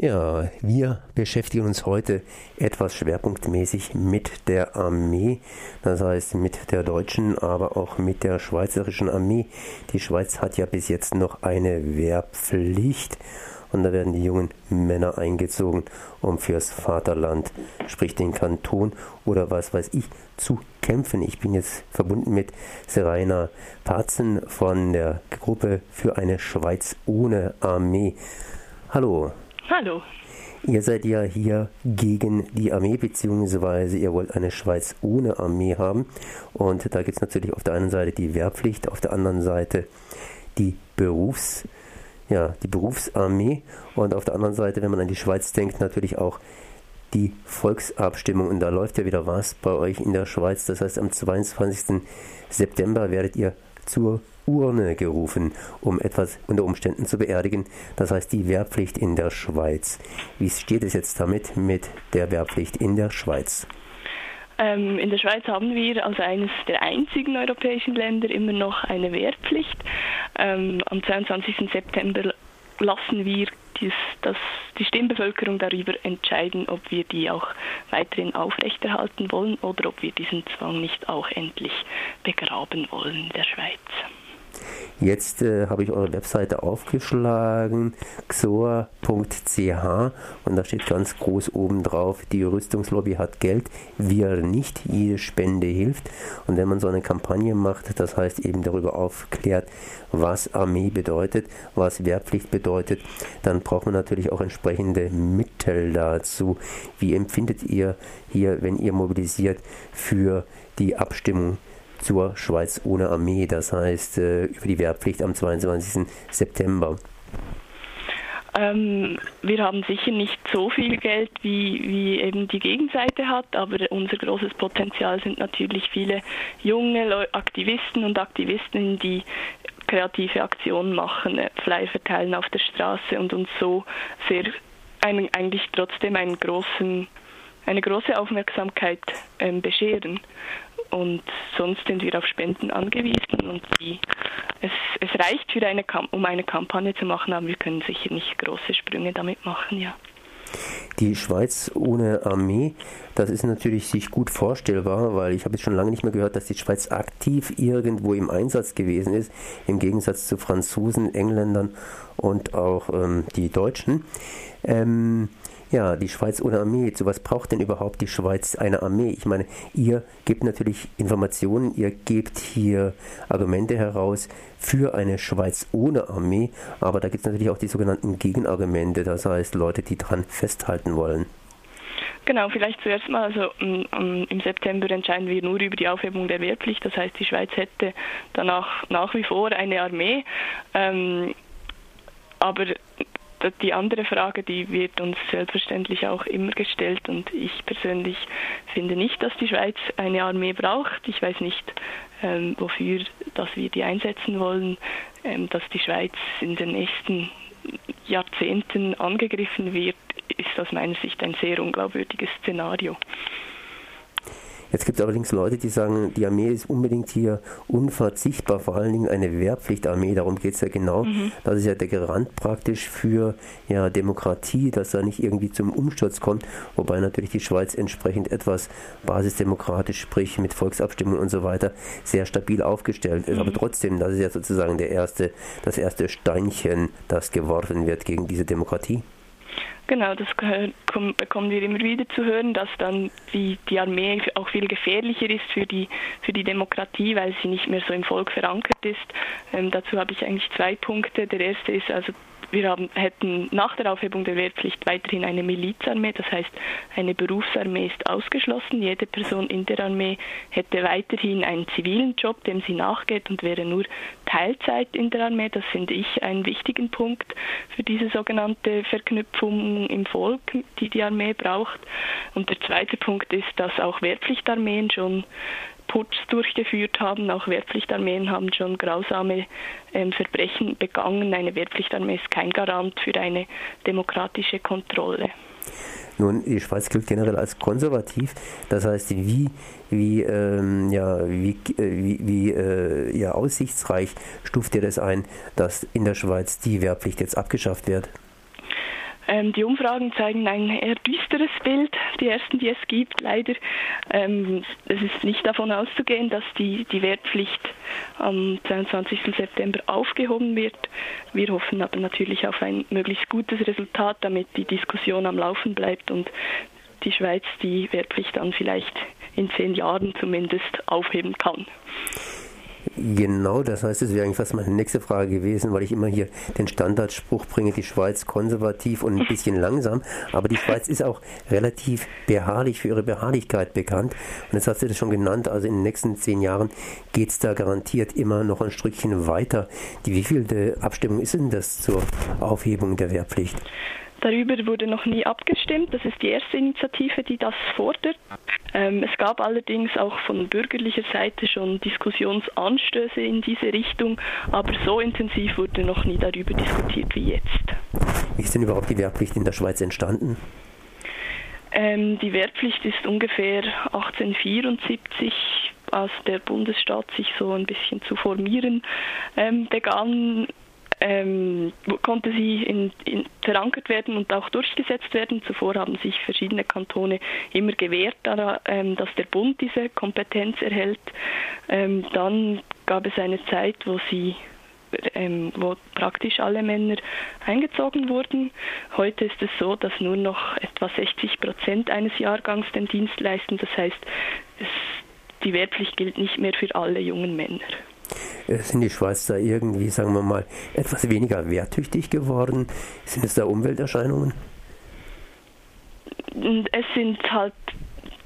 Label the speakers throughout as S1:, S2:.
S1: Ja, wir beschäftigen uns heute etwas schwerpunktmäßig mit der Armee, das heißt mit der deutschen, aber auch mit der schweizerischen Armee. Die Schweiz hat ja bis jetzt noch eine Wehrpflicht und da werden die jungen Männer eingezogen, um fürs Vaterland, sprich den Kanton oder was weiß ich, zu kämpfen. Ich bin jetzt verbunden mit Serena Parzen von der Gruppe für eine Schweiz ohne Armee. Hallo.
S2: Hallo.
S1: Ihr seid ja hier gegen die Armee, beziehungsweise ihr wollt eine Schweiz ohne Armee haben. Und da gibt es natürlich auf der einen Seite die Wehrpflicht, auf der anderen Seite die Berufs, ja, die Berufsarmee und auf der anderen Seite, wenn man an die Schweiz denkt, natürlich auch die Volksabstimmung. Und da läuft ja wieder was bei euch in der Schweiz. Das heißt, am 22. September werdet ihr zur Urne gerufen, um etwas unter Umständen zu beerdigen. Das heißt die Wehrpflicht in der Schweiz. Wie steht es jetzt damit mit der Wehrpflicht in der Schweiz?
S2: Ähm, in der Schweiz haben wir als eines der einzigen europäischen Länder immer noch eine Wehrpflicht. Ähm, am 22. September lassen wir dies, das, die Stimmbevölkerung darüber entscheiden, ob wir die auch weiterhin aufrechterhalten wollen oder ob wir diesen Zwang nicht auch endlich begraben wollen in der Schweiz.
S1: Jetzt äh, habe ich eure Webseite aufgeschlagen, xoa.ch und da steht ganz groß oben drauf, die Rüstungslobby hat Geld, wir nicht, jede Spende hilft. Und wenn man so eine Kampagne macht, das heißt eben darüber aufklärt, was Armee bedeutet, was Wehrpflicht bedeutet, dann braucht man natürlich auch entsprechende Mittel dazu. Wie empfindet ihr hier, wenn ihr mobilisiert für die Abstimmung zur Schweiz ohne Armee, das heißt äh, über die Wehrpflicht am 22. September?
S2: Ähm, wir haben sicher nicht so viel Geld, wie, wie eben die Gegenseite hat, aber unser großes Potenzial sind natürlich viele junge Aktivisten und Aktivistinnen, die kreative Aktionen machen, äh, Flyer verteilen auf der Straße und uns so sehr einen, eigentlich trotzdem einen großen, eine große Aufmerksamkeit ähm, bescheren und sonst sind wir auf Spenden angewiesen und die, es, es reicht für eine, um eine Kampagne zu machen, aber wir können sicher nicht große Sprünge damit machen, ja.
S1: Die Schweiz ohne Armee, das ist natürlich sich gut vorstellbar, weil ich habe jetzt schon lange nicht mehr gehört, dass die Schweiz aktiv irgendwo im Einsatz gewesen ist, im Gegensatz zu Franzosen, Engländern und auch ähm, die Deutschen. Ähm, ja, die Schweiz ohne Armee. Zu was braucht denn überhaupt die Schweiz eine Armee? Ich meine, ihr gebt natürlich Informationen, ihr gebt hier Argumente heraus für eine Schweiz ohne Armee, aber da gibt es natürlich auch die sogenannten Gegenargumente, das heißt Leute, die dran festhalten wollen.
S2: Genau, vielleicht zuerst mal, also um, im September entscheiden wir nur über die Aufhebung der Wehrpflicht, das heißt die Schweiz hätte danach nach wie vor eine Armee. Ähm, aber die andere Frage, die wird uns selbstverständlich auch immer gestellt und ich persönlich finde nicht, dass die Schweiz eine Armee braucht. Ich weiß nicht, ähm, wofür dass wir die einsetzen wollen, ähm, dass die Schweiz in den nächsten Jahrzehnten angegriffen wird, ist aus meiner Sicht ein sehr unglaubwürdiges Szenario.
S1: Jetzt gibt es allerdings Leute, die sagen, die Armee ist unbedingt hier unverzichtbar, vor allen Dingen eine Wehrpflichtarmee, darum geht es ja genau. Mhm. Das ist ja der Garant praktisch für ja, Demokratie, dass da nicht irgendwie zum Umsturz kommt, wobei natürlich die Schweiz entsprechend etwas basisdemokratisch, sprich mit Volksabstimmung und so weiter, sehr stabil aufgestellt ist. Mhm. Aber trotzdem, das ist ja sozusagen der erste, das erste Steinchen, das geworfen wird gegen diese Demokratie.
S2: Genau, das bekommen wir immer wieder zu hören, dass dann die, die Armee auch viel gefährlicher ist für die, für die Demokratie, weil sie nicht mehr so im Volk verankert ist. Ähm, dazu habe ich eigentlich zwei Punkte. Der erste ist also wir haben, hätten nach der Aufhebung der Wehrpflicht weiterhin eine Milizarmee, das heißt eine Berufsarmee ist ausgeschlossen. Jede Person in der Armee hätte weiterhin einen zivilen Job, dem sie nachgeht und wäre nur Teilzeit in der Armee. Das finde ich einen wichtigen Punkt für diese sogenannte Verknüpfung im Volk, die die Armee braucht. Und der zweite Punkt ist, dass auch Wehrpflichtarmeen schon Putsch durchgeführt haben. Auch Wehrpflichtarmeen haben schon grausame ähm, Verbrechen begangen. Eine Wehrpflichtarmee ist kein Garant für eine demokratische Kontrolle.
S1: Nun, die Schweiz gilt generell als konservativ. Das heißt, wie, wie, ähm, ja, wie, äh, wie, wie äh, ja, aussichtsreich stuft ihr das ein, dass in der Schweiz die Wehrpflicht jetzt abgeschafft wird?
S2: Ähm, die Umfragen zeigen ein eher düsteres Bild, die ersten, die es gibt, leider. Ähm, es ist nicht davon auszugehen, dass die, die Wehrpflicht am 22. September aufgehoben wird. Wir hoffen aber natürlich auf ein möglichst gutes Resultat, damit die Diskussion am Laufen bleibt und die Schweiz die Wehrpflicht dann vielleicht in zehn Jahren zumindest aufheben kann.
S1: Genau, das heißt, es wäre eigentlich fast meine nächste Frage gewesen, weil ich immer hier den Standardspruch bringe, die Schweiz konservativ und ein bisschen langsam, aber die Schweiz ist auch relativ beharrlich für ihre Beharrlichkeit bekannt. Und jetzt hast du das schon genannt, also in den nächsten zehn Jahren geht es da garantiert immer noch ein Stückchen weiter. Die wievielte Abstimmung ist denn das zur Aufhebung der Wehrpflicht?
S2: Darüber wurde noch nie abgestimmt. Das ist die erste Initiative, die das fordert. Ähm, es gab allerdings auch von bürgerlicher Seite schon Diskussionsanstöße in diese Richtung, aber so intensiv wurde noch nie darüber diskutiert wie jetzt.
S1: Wie ist denn überhaupt die Wehrpflicht in der Schweiz entstanden?
S2: Ähm, die Wehrpflicht ist ungefähr 1874 als der Bundesstaat sich so ein bisschen zu formieren ähm, begann, ähm, konnte sie in, in, verankert werden und auch durchgesetzt werden. Zuvor haben sich verschiedene Kantone immer gewehrt, daran, ähm, dass der Bund diese Kompetenz erhält. Ähm, dann gab es eine Zeit, wo sie ähm, wo praktisch alle Männer eingezogen wurden. Heute ist es so, dass nur noch etwa 60 Prozent eines Jahrgangs den Dienst leisten. Das heißt, es, die Wehrpflicht gilt nicht mehr für alle jungen Männer.
S1: Sind die Schweizer irgendwie, sagen wir mal, etwas weniger wehrtüchtig geworden? Sind es da Umwelterscheinungen?
S2: Es sind halt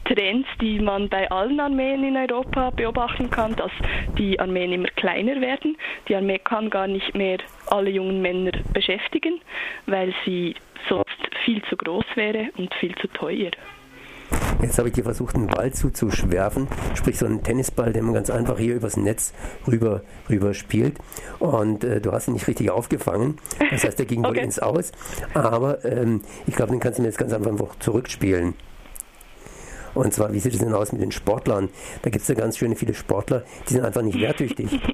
S2: Trends, die man bei allen Armeen in Europa beobachten kann, dass die Armeen immer kleiner werden. Die Armee kann gar nicht mehr alle jungen Männer beschäftigen, weil sie sonst viel zu groß wäre und viel zu teuer.
S1: Jetzt habe ich dir versucht, einen Ball zuzuschwerfen, sprich so einen Tennisball, den man ganz einfach hier übers Netz rüber, rüber spielt. Und äh, du hast ihn nicht richtig aufgefangen. Das heißt, der ging okay. wohl ins Aus. Aber ähm, ich glaube, den kannst du mir jetzt ganz einfach zurückspielen. Und zwar, wie sieht es denn aus mit den Sportlern? Da gibt es ja ganz schöne viele Sportler, die sind einfach nicht wehrtüchtig.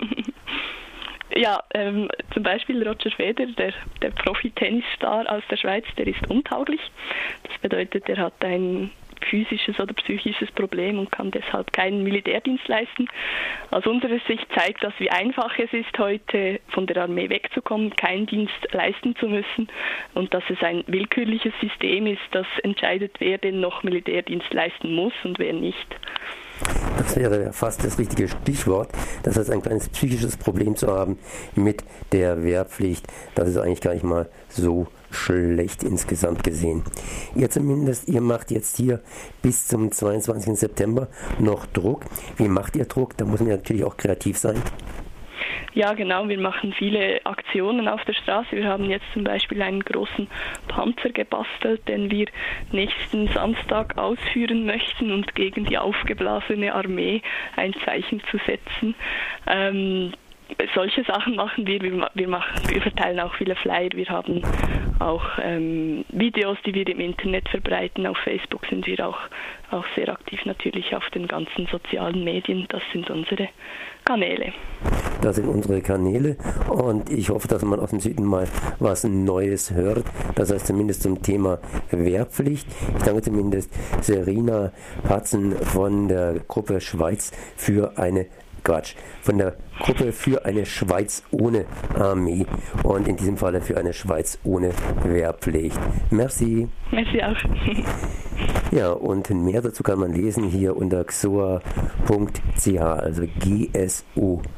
S2: Ja, ähm, zum Beispiel Roger Federer, der, der Profi-Tennisstar aus der Schweiz, der ist untauglich. Das bedeutet, er hat ein physisches oder psychisches Problem und kann deshalb keinen Militärdienst leisten. Aus unserer Sicht zeigt das, wie einfach es ist, heute von der Armee wegzukommen, keinen Dienst leisten zu müssen und dass es ein willkürliches System ist, das entscheidet, wer denn noch Militärdienst leisten muss und wer nicht.
S1: Das wäre fast das richtige Stichwort. Das heißt, ein kleines psychisches Problem zu haben mit der Wehrpflicht, das ist eigentlich gar nicht mal so schlecht insgesamt gesehen. Ihr zumindest, ihr macht jetzt hier bis zum 22. September noch Druck. Wie macht ihr Druck? Da muss man natürlich auch kreativ sein.
S2: Ja, genau. Wir machen viele Aktionen auf der Straße. Wir haben jetzt zum Beispiel einen großen Panzer gebastelt, den wir nächsten Samstag ausführen möchten und gegen die aufgeblasene Armee ein Zeichen zu setzen. Ähm, solche Sachen machen wir. Wir, wir, machen, wir verteilen auch viele Flyer. Wir haben auch ähm, Videos, die wir im Internet verbreiten. Auf Facebook sind wir auch, auch sehr aktiv, natürlich auf den ganzen sozialen Medien. Das sind unsere Kanäle.
S1: Das sind unsere Kanäle und ich hoffe, dass man aus dem Süden mal was Neues hört. Das heißt zumindest zum Thema Wehrpflicht. Ich danke zumindest Serena Patzen von der Gruppe Schweiz für eine Quatsch, von der Gruppe für eine Schweiz ohne Armee und in diesem Falle für eine Schweiz ohne Wehrpflicht. Merci.
S2: Merci auch.
S1: ja, und mehr dazu kann man lesen hier unter xoa.ch, also G-S-O-A.ch.